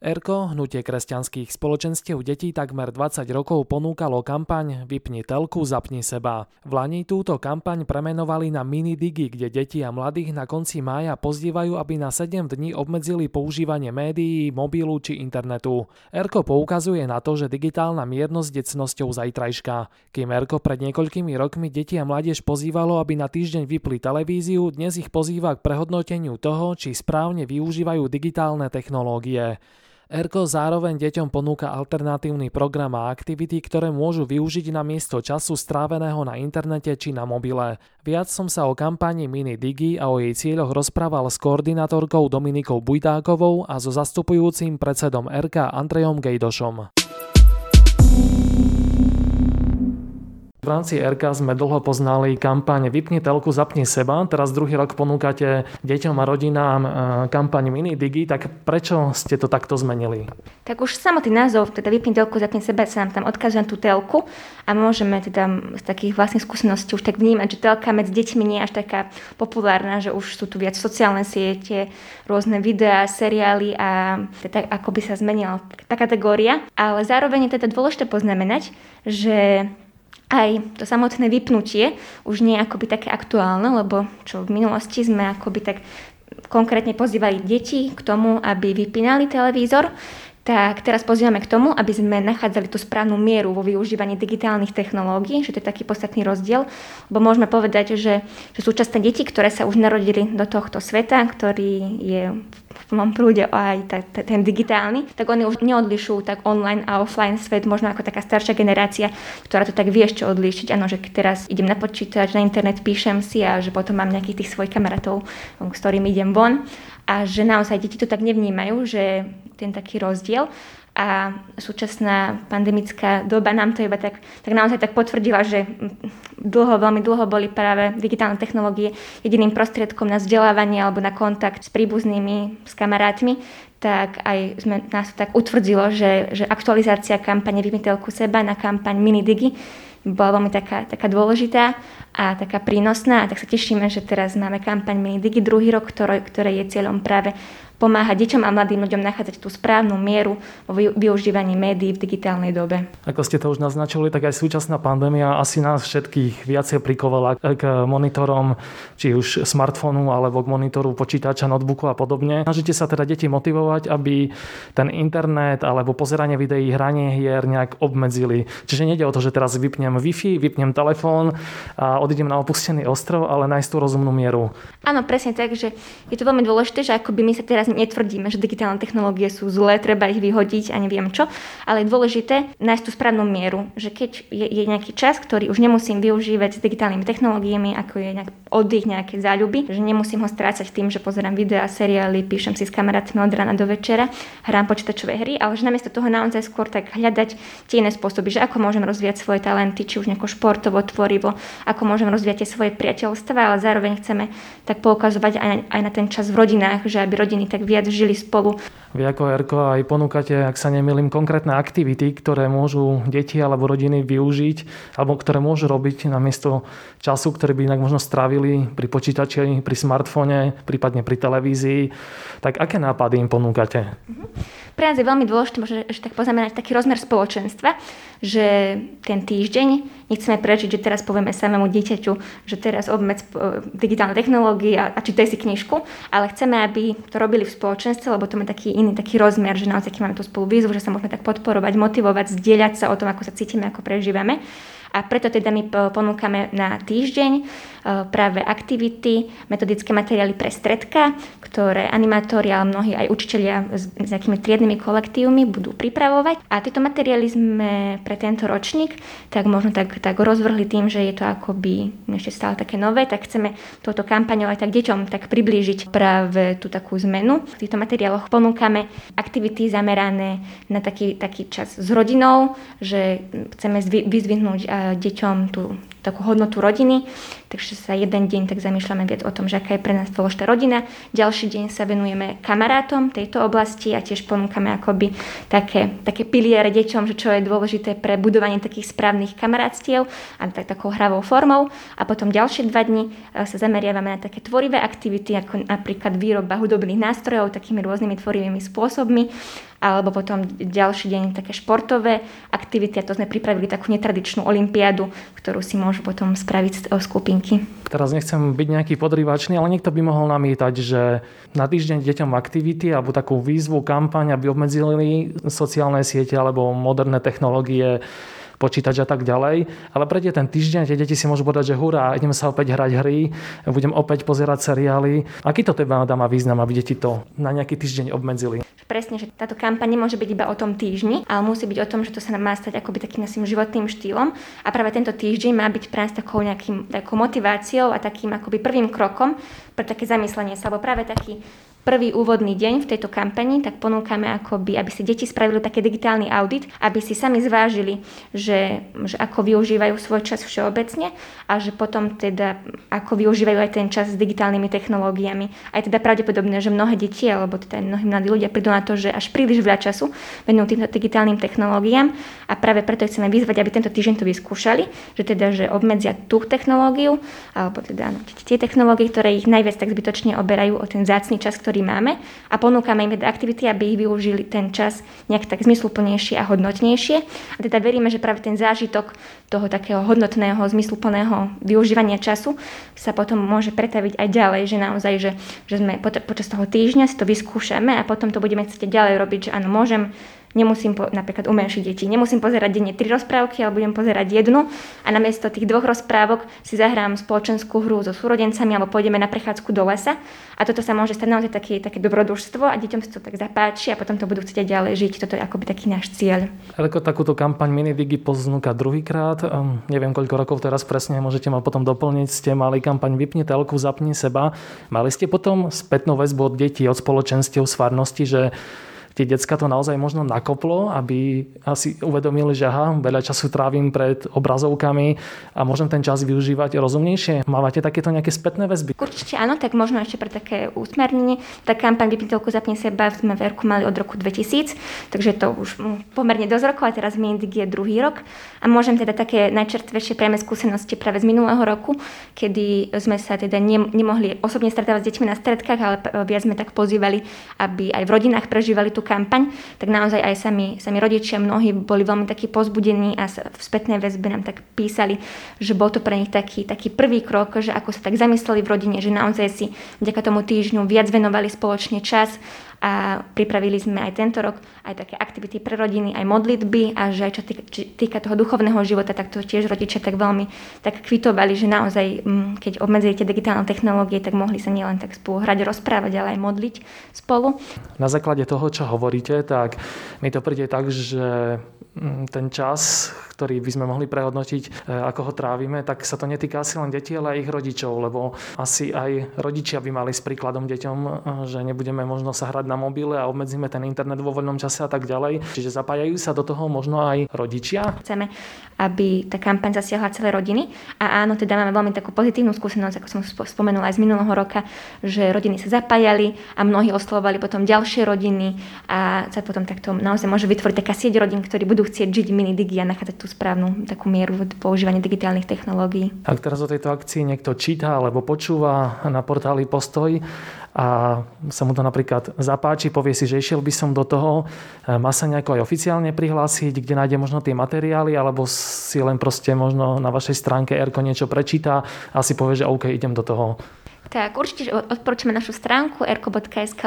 ERKO, hnutie kresťanských spoločenstiev detí takmer 20 rokov ponúkalo kampaň Vypni telku, zapni seba. V Lani túto kampaň premenovali na Mini Digi, kde deti a mladých na konci mája pozdívajú, aby na 7 dní obmedzili používanie médií, mobilu či internetu. ERKO poukazuje na to, že digitálna miernosť je cnosťou zajtrajška. Kým ERKO pred niekoľkými rokmi deti a mládež pozývalo, aby na týždeň vypli televíziu, dnes ich pozýva k prehodnoteniu toho, či správne využívajú digitálne technológie. ERKO zároveň deťom ponúka alternatívny program a aktivity, ktoré môžu využiť na miesto času stráveného na internete či na mobile. Viac som sa o kampani Mini Digi a o jej cieľoch rozprával s koordinátorkou Dominikou Bujdákovou a so zastupujúcim predsedom ERKA Andrejom Gejdošom. Rámci RK sme dlho poznali kampaň Vypni telku, zapni seba. Teraz druhý rok ponúkate deťom a rodinám e, kampaň Mini Digi, tak prečo ste to takto zmenili? Tak už samotný názov, teda Vypni telku, zapni seba, sa nám tam odkazuje na tú telku a môžeme teda z takých vlastných skúseností už tak vnímať, že telka medzi deťmi nie je až taká populárna, že už sú tu viac sociálne siete, rôzne videá, seriály a teda ako by sa zmenila tá kategória. Ale zároveň je teda dôležité poznamenať, že aj to samotné vypnutie už nie je akoby také aktuálne, lebo čo v minulosti sme akoby tak konkrétne pozývali deti k tomu, aby vypínali televízor, tak teraz pozývame k tomu, aby sme nachádzali tú správnu mieru vo využívaní digitálnych technológií, že to je taký podstatný rozdiel, lebo môžeme povedať, že, že súčasné deti, ktoré sa už narodili do tohto sveta, ktorý je v plnom prúde aj ta, ta, ten digitálny, tak oni už neodlišujú tak online a offline svet, možno ako taká staršia generácia, ktorá to tak vie ešte odlíšiť. Áno, že teraz idem na počítač, na internet, píšem si a že potom mám nejakých tých svojich kamarátov, s ktorými idem von a že naozaj deti to tak nevnímajú, že ten taký rozdiel. A súčasná pandemická doba nám to iba tak, tak naozaj tak potvrdila, že dlho, veľmi dlho boli práve digitálne technológie jediným prostriedkom na vzdelávanie alebo na kontakt s príbuznými, s kamarátmi, tak aj sme, nás to tak utvrdzilo, že, že aktualizácia kampane Vymytelku seba na kampaň Minidigi bola veľmi taká, taká dôležitá a taká prínosná. A tak sa tešíme, že teraz máme kampaň Minidigi druhý rok, ktoré, ktoré je cieľom práve pomáha deťom a mladým ľuďom nachádzať tú správnu mieru vo využívaní médií v digitálnej dobe. Ako ste to už naznačili, tak aj súčasná pandémia asi nás všetkých viacej prikovala k monitorom, či už smartfónu alebo k monitoru počítača, notebooku a podobne. Snažíte sa teda deti motivovať, aby ten internet alebo pozeranie videí, hranie hier nejak obmedzili. Čiže nejde o to, že teraz vypnem Wi-Fi, vypnem telefón a odídem na opustený ostrov, ale nájsť tú rozumnú mieru. Áno, presne tak, že je to veľmi dôležité, že ako by my sa teraz netvrdíme, že digitálne technológie sú zlé, treba ich vyhodiť a neviem čo, ale je dôležité nájsť tú správnu mieru, že keď je, je nejaký čas, ktorý už nemusím využívať s digitálnymi technológiami, ako je nejak oddych, nejaké záľuby, že nemusím ho strácať tým, že pozerám videá, seriály, píšem si s kamarátmi od rána do večera, hrám počítačové hry, ale že namiesto toho naozaj skôr tak hľadať tie iné spôsoby, že ako môžem rozvíjať svoje talenty, či už nejako športovo, tvorivo, ako môžem rozvíjať tie svoje priateľstva, ale zároveň chceme tak poukazovať aj, aj na ten čas v rodinách, že aby rodiny tak viac žili spolu. Vy ako Erko aj ponúkate, ak sa nemýlim, konkrétne aktivity, ktoré môžu deti alebo rodiny využiť, alebo ktoré môžu robiť namiesto času, ktorý by inak možno strávili pri počítači, pri smartfóne, prípadne pri televízii. Tak aké nápady im ponúkate? Mm-hmm. Pre nás je veľmi dôležité, možno, že tak poznamenať taký rozmer spoločenstva, že ten týždeň nechceme prežiť, že teraz povieme samému dieťaťu, že teraz obmedz e, digitálne technológie a, a čítaj si knižku, ale chceme, aby to robili v spoločenstve, lebo to má taký iný taký rozmer, že naozaj máme tú spolu výzvu, že sa môžeme tak podporovať, motivovať, zdieľať sa o tom, ako sa cítime, ako prežívame. A preto teda my ponúkame na týždeň práve aktivity, metodické materiály pre stredka, ktoré animátori, ale mnohí aj učiteľia s, s nejakými triednymi kolektívmi budú pripravovať. A tieto materiály sme pre tento ročník tak možno tak, tak rozvrhli tým, že je to akoby ešte stále také nové, tak chceme touto kampaňou aj tak deťom tak priblížiť práve tú takú zmenu. V týchto materiáloch ponúkame aktivity zamerané na taký, taký čas s rodinou, že chceme vyzvihnúť deťom tú takú hodnotu rodiny, takže sa jeden deň tak zamýšľame viac o tom, že aká je pre nás dôležitá rodina. Ďalší deň sa venujeme kamarátom tejto oblasti a tiež ponúkame akoby také, také piliere deťom, že čo je dôležité pre budovanie takých správnych kamarátstiev a tak, takou hravou formou. A potom ďalšie dva dni e, sa zameriavame na také tvorivé aktivity, ako napríklad výroba hudobných nástrojov takými rôznymi tvorivými spôsobmi alebo potom ďalší deň také športové aktivity a to sme pripravili takú netradičnú olimpiádu, ktorú si môžu potom spraviť o skupinky. Teraz nechcem byť nejaký podrývačný, ale niekto by mohol namietať, že na týždeň deťom aktivity alebo takú výzvu, kampaň, aby obmedzili sociálne siete alebo moderné technológie počítač a tak ďalej. Ale prejde ten týždeň, tie deti si môžu povedať, že hurá, ideme sa opäť hrať hry, budem opäť pozerať seriály. Aký to teba dá má význam, aby deti to na nejaký týždeň obmedzili? Presne, že táto kampaň nemôže byť iba o tom týždni, ale musí byť o tom, že to sa má stať akoby takým našim životným štýlom. A práve tento týždeň má byť pre nás takou, nejakým, takou motiváciou a takým akoby prvým krokom pre také zamyslenie sa, alebo práve taký prvý úvodný deň v tejto kampani, tak ponúkame akoby, aby si deti spravili taký digitálny audit, aby si sami zvážili, že, že ako využívajú svoj čas všeobecne a že potom teda ako využívajú aj ten čas s digitálnymi technológiami. A je teda pravdepodobné, že mnohé deti alebo teda mnohí mladí ľudia prídu na to, že až príliš veľa času venujú týmto digitálnym technológiám a práve preto chceme vyzvať, aby tento týždeň to vyskúšali, že teda, že obmedzia tú technológiu alebo teda tie technológie, ktoré ich najviac tak zbytočne oberajú o ten zácný čas, ktorý máme a ponúkame im teda aktivity, aby ich využili ten čas nejak tak zmysluplnejšie a hodnotnejšie. A teda veríme, že práve ten zážitok toho takého hodnotného, zmysluplného využívania času sa potom môže pretaviť aj ďalej, že naozaj, že, že sme počas toho týždňa si to vyskúšame a potom to budeme chcieť ďalej robiť, že áno, môžem Nemusím po, napríklad umenšiť deti. Nemusím pozerať denne tri rozprávky, ale budem pozerať jednu a namiesto tých dvoch rozprávok si zahrám spoločenskú hru so súrodencami alebo pôjdeme na prechádzku do lesa. A toto sa môže stať naozaj také, také dobrodružstvo a deťom sa to tak zapáči a potom to budú chcieť ďalej žiť. Toto je akoby taký náš cieľ. Ako takúto kampaň Minidigi poznúka druhýkrát. Um, neviem, koľko rokov teraz presne, môžete ma potom doplniť. Ste mali kampaň Vypni telku, zapni seba. Mali ste potom spätnú väzbu od detí, od spoločenstiev, svarnosti, že tie decka to naozaj možno nakoplo, aby asi uvedomili, že aha, veľa času trávim pred obrazovkami a môžem ten čas využívať rozumnejšie. Mávate takéto nejaké spätné väzby? Určite áno, tak možno ešte pre také úsmernenie. Tá kampaň Vypniteľku zapne seba sme v mali od roku 2000, takže to už mm, pomerne dosť rokov a teraz Mindig je druhý rok. A môžem teda také najčerstvejšie priame skúsenosti práve z minulého roku, kedy sme sa teda nemohli osobne stretávať s deťmi na stredkách, ale viac sme tak pozývali, aby aj v rodinách prežívali tú tú kampaň, tak naozaj aj sami, sami rodičia mnohí boli veľmi takí pozbudení a v spätnej väzbe nám tak písali, že bol to pre nich taký, taký prvý krok, že ako sa tak zamysleli v rodine, že naozaj si vďaka tomu týždňu viac venovali spoločne čas a pripravili sme aj tento rok aj také aktivity pre rodiny, aj modlitby a že aj čo týka, toho duchovného života, tak to tiež rodičia tak veľmi tak kvitovali, že naozaj, mm, keď obmedzili tie digitálne technológie, tak mohli sa nielen tak spolu hrať, rozprávať, ale aj modliť spolu. Na základe toho, čo hovoríte, tak mi to príde tak, že mm, ten čas, ktorý by sme mohli prehodnotiť, e, ako ho trávime, tak sa to netýka asi len detí, ale aj ich rodičov, lebo asi aj rodičia by mali s príkladom deťom, e, že nebudeme možno sa hrať na mobile a obmedzíme ten internet vo voľnom čase a tak ďalej. Čiže zapájajú sa do toho možno aj rodičia. Chceme, aby tá kampaň zasiahla celé rodiny a áno, teda máme veľmi takú pozitívnu skúsenosť, ako som spomenula aj z minulého roka, že rodiny sa zapájali a mnohí oslovovali potom ďalšie rodiny a sa potom takto naozaj môže vytvoriť taká sieť rodín, ktorí budú chcieť žiť mini digi a nachádzať tú správnu takú mieru používania digitálnych technológií. Ak teraz o tejto akcii niekto číta alebo počúva na portáli Postoj, a sa mu to napríklad zapáči, povie si, že išiel by som do toho, e, má sa nejako aj oficiálne prihlásiť, kde nájde možno tie materiály, alebo si len proste možno na vašej stránke Erko niečo prečíta a si povie, že OK, idem do toho. Tak určite odporúčame našu stránku erko.sk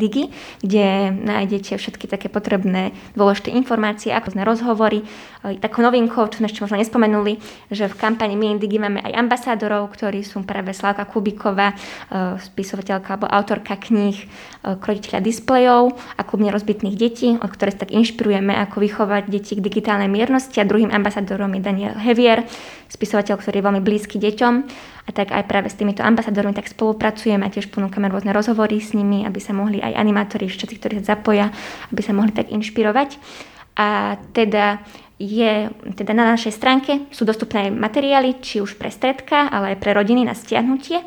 digi, kde nájdete všetky také potrebné dôležité informácie, ako sme rozhovory. E, takou novinkou, čo sme ešte možno nespomenuli, že v kampani digi máme aj ambasádorov, ktorí sú práve Slavka Kubiková, e, spisovateľka alebo autorka kníh, e, krojiteľa displejov a klubne rozbitných detí, od ktoré sa tak inšpirujeme, ako vychovať deti k digitálnej miernosti a druhým ambasádorom je Daniel Hevier, spisovateľ, ktorý je veľmi blízky deťom a tak aj práve s týmito tak spolupracujeme a tiež ponúkame rôzne rozhovory s nimi, aby sa mohli aj animátori, všetci, ktorí sa zapoja, aby sa mohli tak inšpirovať. A teda je, teda na našej stránke sú dostupné aj materiály, či už pre stredka, ale aj pre rodiny na stiahnutie.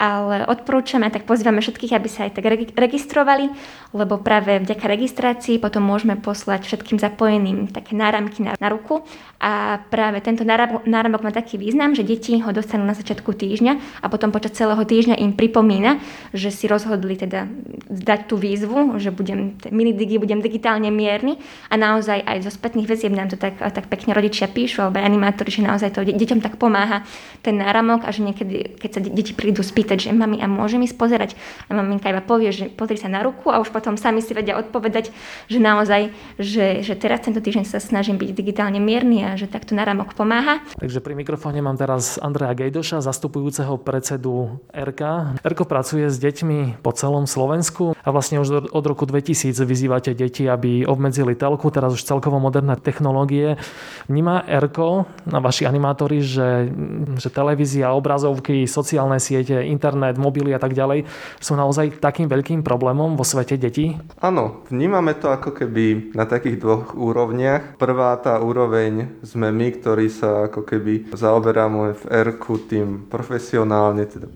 Ale odporúčame, tak pozývame všetkých, aby sa aj tak registrovali, lebo práve vďaka registrácii potom môžeme poslať všetkým zapojeným také náramky na, na ruku. A práve tento náramok má taký význam, že deti ho dostanú na začiatku týždňa a potom počas celého týždňa im pripomína, že si rozhodli teda dať tú výzvu, že budem minidigi, budem digitálne mierny. A naozaj aj zo spätných väzieb nám to tak, tak pekne rodičia píšu alebo animátori, že naozaj to deťom tak pomáha ten náramok a že niekedy, keď sa deti prídu spýtať, že mami a môžem ísť pozerať a maminka iba povie, že pozri sa na ruku a už potom sami si vedia odpovedať, že naozaj, že, že teraz tento týždeň sa snažím byť digitálne mierny a že takto náramok pomáha. Takže pri mikrofóne mám teraz Andreja Gejdoša, zastupujúceho predsedu RK. RK pracuje s deťmi po celom Slovensku a vlastne už od roku 2000 vyzývate deti, aby obmedzili telku, teraz už celkovo moderné technológie. Vníma ERKO na vaši animátori, že, že televízia, obrazovky, sociálne siete, internet, mobily a tak ďalej sú naozaj takým veľkým problémom vo svete detí? Áno, vnímame to ako keby na takých dvoch úrovniach. Prvá tá úroveň sme my, ktorí sa ako keby zaoberáme v ERKu tým profesionálne, teda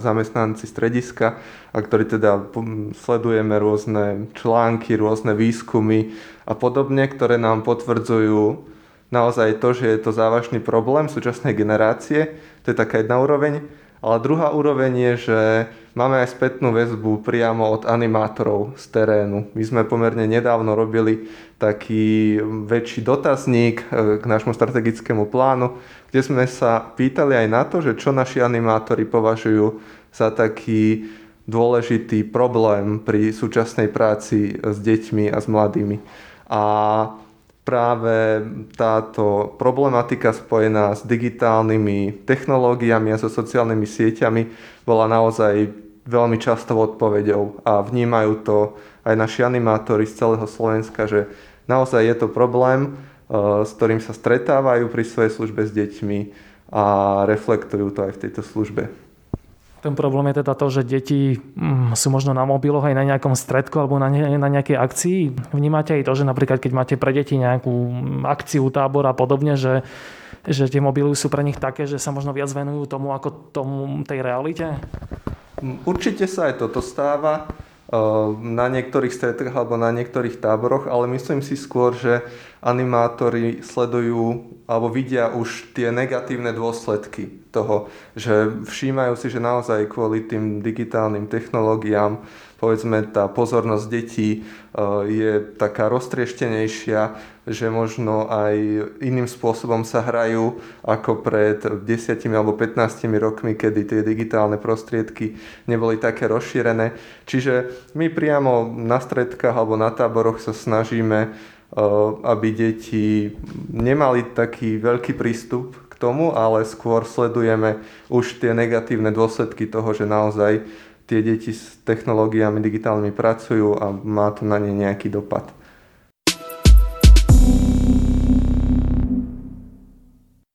zamestnanci strediska a ktorí teda sledujeme rôzne články, rôzne výskumy a podobne, ktoré nám potvrdzujú naozaj to, že je to závažný problém súčasnej generácie. To je taká jedna úroveň. Ale druhá úroveň je, že máme aj spätnú väzbu priamo od animátorov z terénu. My sme pomerne nedávno robili taký väčší dotazník e, k nášmu strategickému plánu, kde sme sa pýtali aj na to, že čo naši animátori považujú za taký dôležitý problém pri súčasnej práci s deťmi a s mladými. A práve táto problematika spojená s digitálnymi technológiami a so sociálnymi sieťami bola naozaj veľmi častou odpoveďou a vnímajú to aj naši animátori z celého Slovenska, že naozaj je to problém, eh, s ktorým sa stretávajú pri svojej službe s deťmi a reflektujú to aj v tejto službe. Ten problém je teda to, že deti mm, sú možno na mobiloch aj na nejakom stredku alebo na, ne, nejakej akcii. Vnímate aj to, že napríklad keď máte pre deti nejakú akciu, tábor a podobne, že, že tie mobily sú pre nich také, že sa možno viac venujú tomu ako tomu tej realite? Určite sa aj toto stáva na niektorých stretách alebo na niektorých táboroch, ale myslím si skôr, že animátori sledujú alebo vidia už tie negatívne dôsledky toho, že všímajú si, že naozaj kvôli tým digitálnym technológiám povedzme tá pozornosť detí e, je taká roztrieštenejšia, že možno aj iným spôsobom sa hrajú ako pred 10 alebo 15 rokmi, kedy tie digitálne prostriedky neboli také rozšírené. Čiže my priamo na stredkách alebo na táboroch sa snažíme Eh, aby deti nemali taký veľký prístup k tomu, ale skôr sledujeme už tie negatívne dôsledky toho, že naozaj tie deti s technológiami digitálnymi pracujú a má to na ne nejaký dopad.